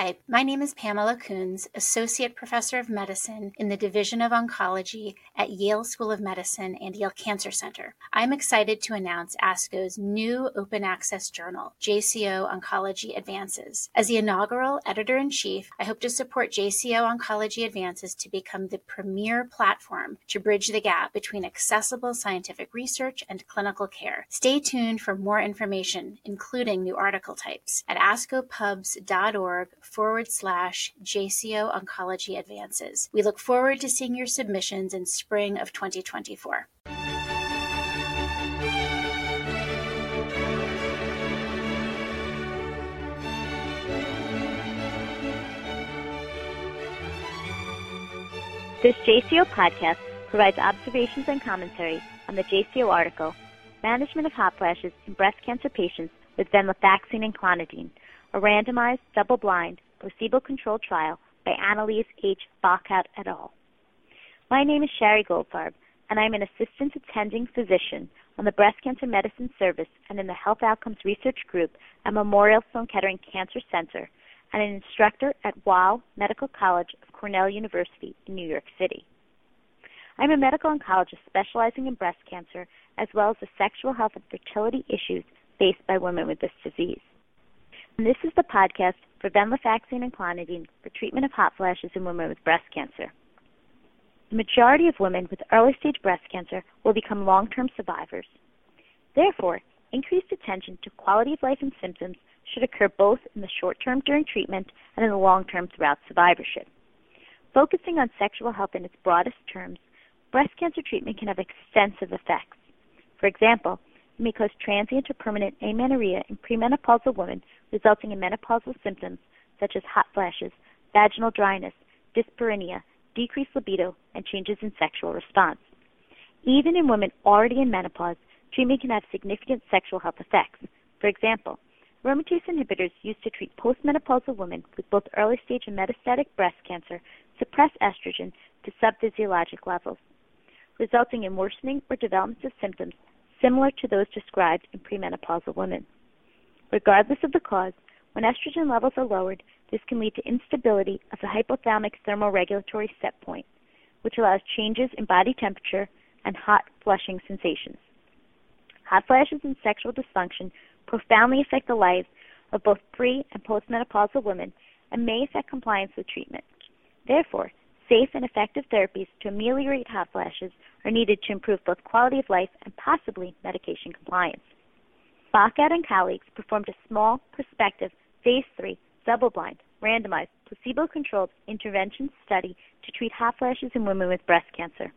Hi, my name is Pamela Kunz, Associate Professor of Medicine in the Division of Oncology at Yale School of Medicine and Yale Cancer Center. I'm excited to announce ASCO's new open access journal, JCO Oncology Advances. As the inaugural editor in chief, I hope to support JCO Oncology Advances to become the premier platform to bridge the gap between accessible scientific research and clinical care. Stay tuned for more information, including new article types, at ascopubs.org forward slash JCO Oncology Advances. We look forward to seeing your submissions in spring of 2024. This JCO podcast provides observations and commentary on the JCO article, Management of Hot Flashes in Breast Cancer Patients with Venlafaxine and Clonidine, a randomized, double-blind, placebo-controlled trial by Annelies H. Boekhout et al. My name is Shari Goldfarb, and I'm an assistant attending physician on the Breast Cancer Medicine Service and in the Health Outcomes Research Group at Memorial Sloan Kettering Cancer Center and an instructor at Weill Medical College of Cornell University in New York City. I'm a medical oncologist specializing in breast cancer as well as the sexual health and fertility issues faced by women with this disease. And this is the podcast for venlafaxine and clonidine for treatment of hot flashes in women with breast cancer. The majority of women with early stage breast cancer will become long term survivors. Therefore, increased attention to quality of life and symptoms should occur both in the short term during treatment and in the long term throughout survivorship. Focusing on sexual health in its broadest terms, breast cancer treatment can have extensive effects. For example, may cause transient or permanent amenorrhea in premenopausal women resulting in menopausal symptoms such as hot flashes, vaginal dryness, dyspareunia, decreased libido, and changes in sexual response. Even in women already in menopause, treatment can have significant sexual health effects. For example, aromatase inhibitors used to treat postmenopausal women with both early stage and metastatic breast cancer suppress estrogen to subphysiologic levels, resulting in worsening or development of symptoms similar to those described in premenopausal women. Regardless of the cause, when estrogen levels are lowered, this can lead to instability of the hypothalamic thermoregulatory set point, which allows changes in body temperature and hot flushing sensations. Hot flashes and sexual dysfunction profoundly affect the lives of both pre and postmenopausal women and may affect compliance with treatment. Therefore, safe and effective therapies to ameliorate hot flashes are needed to improve both quality of life and possibly medication compliance. Boekhout and colleagues performed a small, prospective, phase 3, double-blind, randomized, placebo-controlled intervention study to treat hot flashes in women with breast cancer.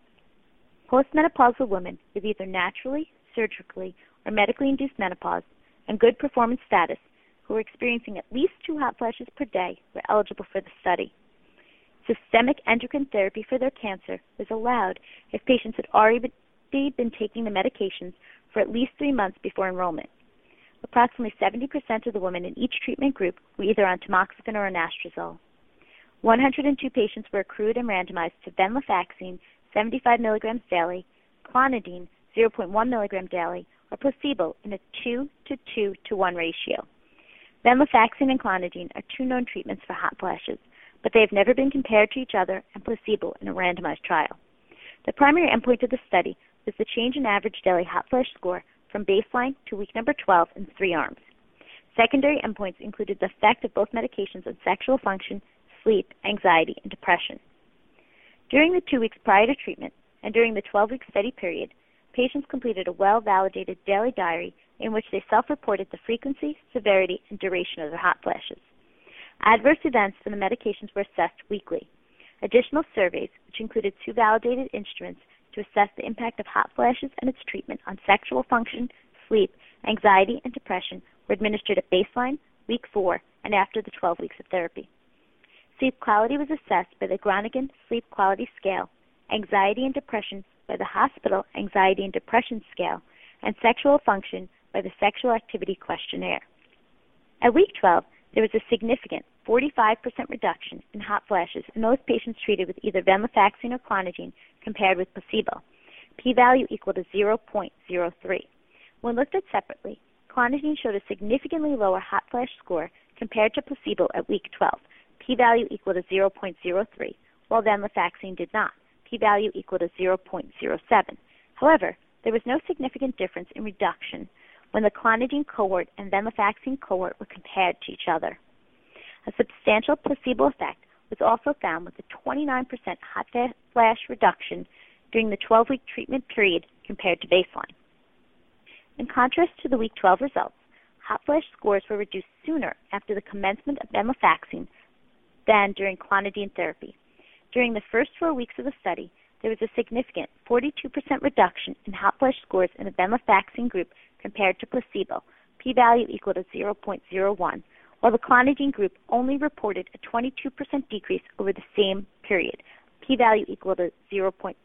Postmenopausal women with either naturally, surgically, or medically induced menopause and good performance status who were experiencing at least two hot flashes per day were eligible for the study. Systemic endocrine therapy for their cancer was allowed if patients had already been taking the medications for at least three months before enrollment. Approximately 70% of the women in each treatment group were either on tamoxifen or anastrozole. 102 patients were accrued and randomized to venlafaxine 75 milligrams daily, clonidine 0.1 milligram daily, or placebo in a 2 to 2 to 1 ratio. Venlafaxine and clonidine are two known treatments for hot flashes, but they have never been compared to each other and placebo in a randomized trial. The primary endpoint of the study was the change in average daily hot flash score from baseline to week number 12 in three arms. Secondary endpoints included the effect of both medications on sexual function, sleep, anxiety, and depression. During the two weeks prior to treatment and during the 12 week study period, patients completed a well validated daily diary in which they self reported the frequency, severity, and duration of their hot flashes. Adverse events from the medications were assessed weekly. Additional surveys, which included two validated instruments, to assess the impact of hot flashes and its treatment on sexual function, sleep, anxiety, and depression were administered at baseline, week 4, and after the 12 weeks of therapy. Sleep quality was assessed by the Groningen Sleep Quality Scale, anxiety and depression by the Hospital Anxiety and Depression Scale, and sexual function by the Sexual Activity Questionnaire. At week 12, there was a significant 45% reduction in hot flashes in those patients treated with either venlafaxine or clonidine compared with placebo. P-value equal to 0.03. When looked at separately, clonidine showed a significantly lower hot flash score compared to placebo at week 12, p-value equal to 0.03, while venlafaxine did not, p-value equal to 0.07. However, there was no significant difference in reduction when the clonidine cohort and venlafaxine cohort were compared to each other. A substantial placebo effect was also found with a 29% hot flash reduction during the 12 week treatment period compared to baseline. In contrast to the week 12 results, hot flash scores were reduced sooner after the commencement of venlafaxine than during clonidine therapy. During the first four weeks of the study, there was a significant 42% reduction in hot flash scores in the venlafaxine group compared to placebo, p-value equal to 0.01, while the clonidine group only reported a 22% decrease over the same period, p-value equal to 0.26.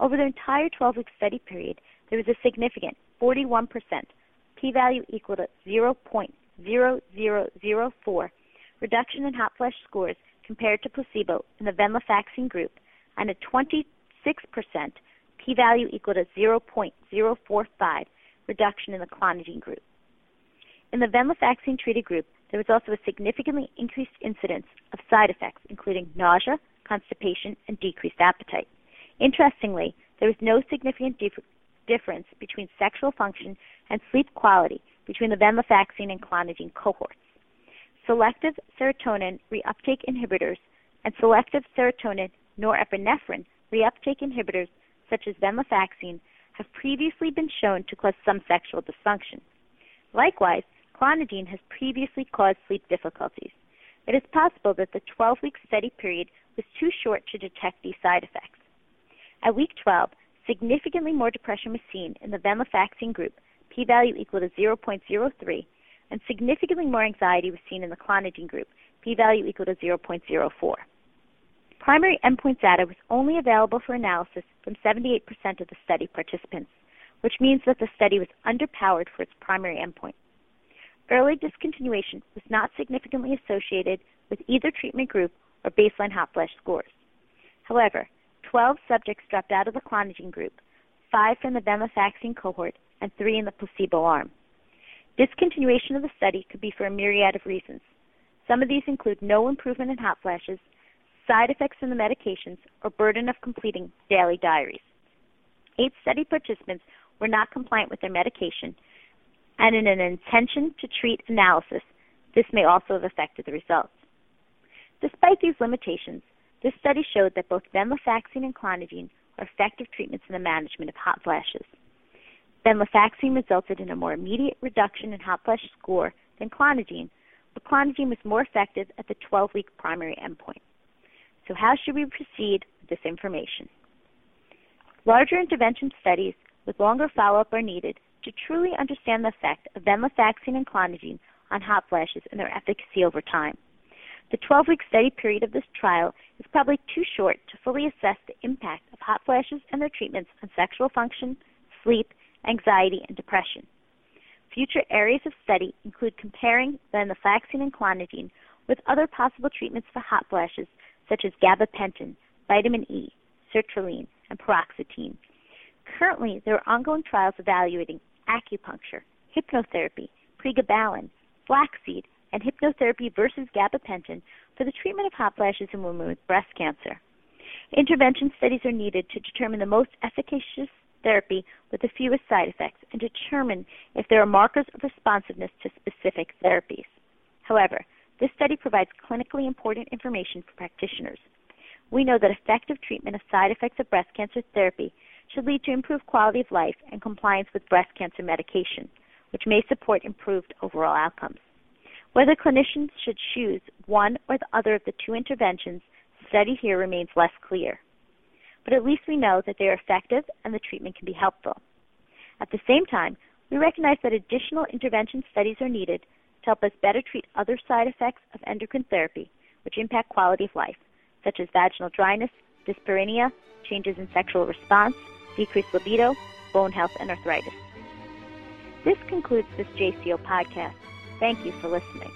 Over the entire 12-week study period, there was a significant 41%, p-value equal to 0.0004 reduction in hot flash scores compared to placebo in the venlafaxine group and a 26% p-value equal to 0.045 reduction in the clonidine group. In the venlafaxine treated group, there was also a significantly increased incidence of side effects, including nausea, constipation, and decreased appetite. Interestingly, there was no significant dif- difference between sexual function and sleep quality between the venlafaxine and clonidine cohorts. Selective serotonin reuptake inhibitors and selective serotonin norepinephrine reuptake inhibitors, such as venlafaxine, have previously been shown to cause some sexual dysfunction. Likewise, clonidine has previously caused sleep difficulties. It is possible that the 12 week study period was too short to detect these side effects. At week 12, significantly more depression was seen in the venlafaxine group, p value equal to 0.03, and significantly more anxiety was seen in the clonidine group, p value equal to 0.04. Primary endpoint data was only available for analysis from 78% of the study participants, which means that the study was underpowered for its primary endpoint. Early discontinuation was not significantly associated with either treatment group or baseline hot flash scores. However, 12 subjects dropped out of the clonidine group, 5 from the venlafaxine cohort, and 3 in the placebo arm. Discontinuation of the study could be for a myriad of reasons. Some of these include no improvement in hot flashes, side effects from the medications, or burden of completing daily diaries. Eight study participants were not compliant with their medication, and in an intention to treat analysis, this may also have affected the results. Despite these limitations, this study showed that both venlafaxine and clonidine are effective treatments in the management of hot flashes. Venlafaxine resulted in a more immediate reduction in hot flash score than clonidine, but clonidine was more effective at the 12 week primary endpoint. So, how should we proceed with this information? Larger intervention studies with longer follow up are needed to truly understand the effect of venlafaxine and clonidine on hot flashes and their efficacy over time. The 12 week study period of this trial is probably too short to fully assess the impact of hot flashes and their treatments on sexual function, sleep, anxiety, and depression. Future areas of study include comparing venlafaxine and clonidine with other possible treatments for hot flashes such as gabapentin, vitamin E, sertraline, and paroxetine. Currently, there are ongoing trials evaluating acupuncture, hypnotherapy, pregabalin, flaxseed, and hypnotherapy versus gabapentin for the treatment of hot flashes in women with breast cancer. Intervention studies are needed to determine the most efficacious therapy with the fewest side effects and determine if there are markers of responsiveness to specific therapies. However, this study provides clinically important information for practitioners. We know that effective treatment of side effects of breast cancer therapy should lead to improved quality of life and compliance with breast cancer medication, which may support improved overall outcomes. Whether clinicians should choose one or the other of the two interventions studied here remains less clear. But at least we know that they are effective and the treatment can be helpful. At the same time, we recognize that additional intervention studies are needed to help us better treat other side effects of endocrine therapy, which impact quality of life, such as vaginal dryness, dyspareunia, changes in sexual response, decreased libido, bone health, and arthritis. This concludes this JCO podcast. Thank you for listening.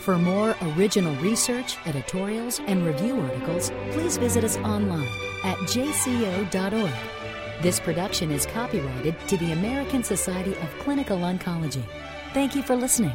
For more original research, editorials, and review articles, please visit us online at jco.org. This production is copyrighted to the American Society of Clinical Oncology. Thank you for listening.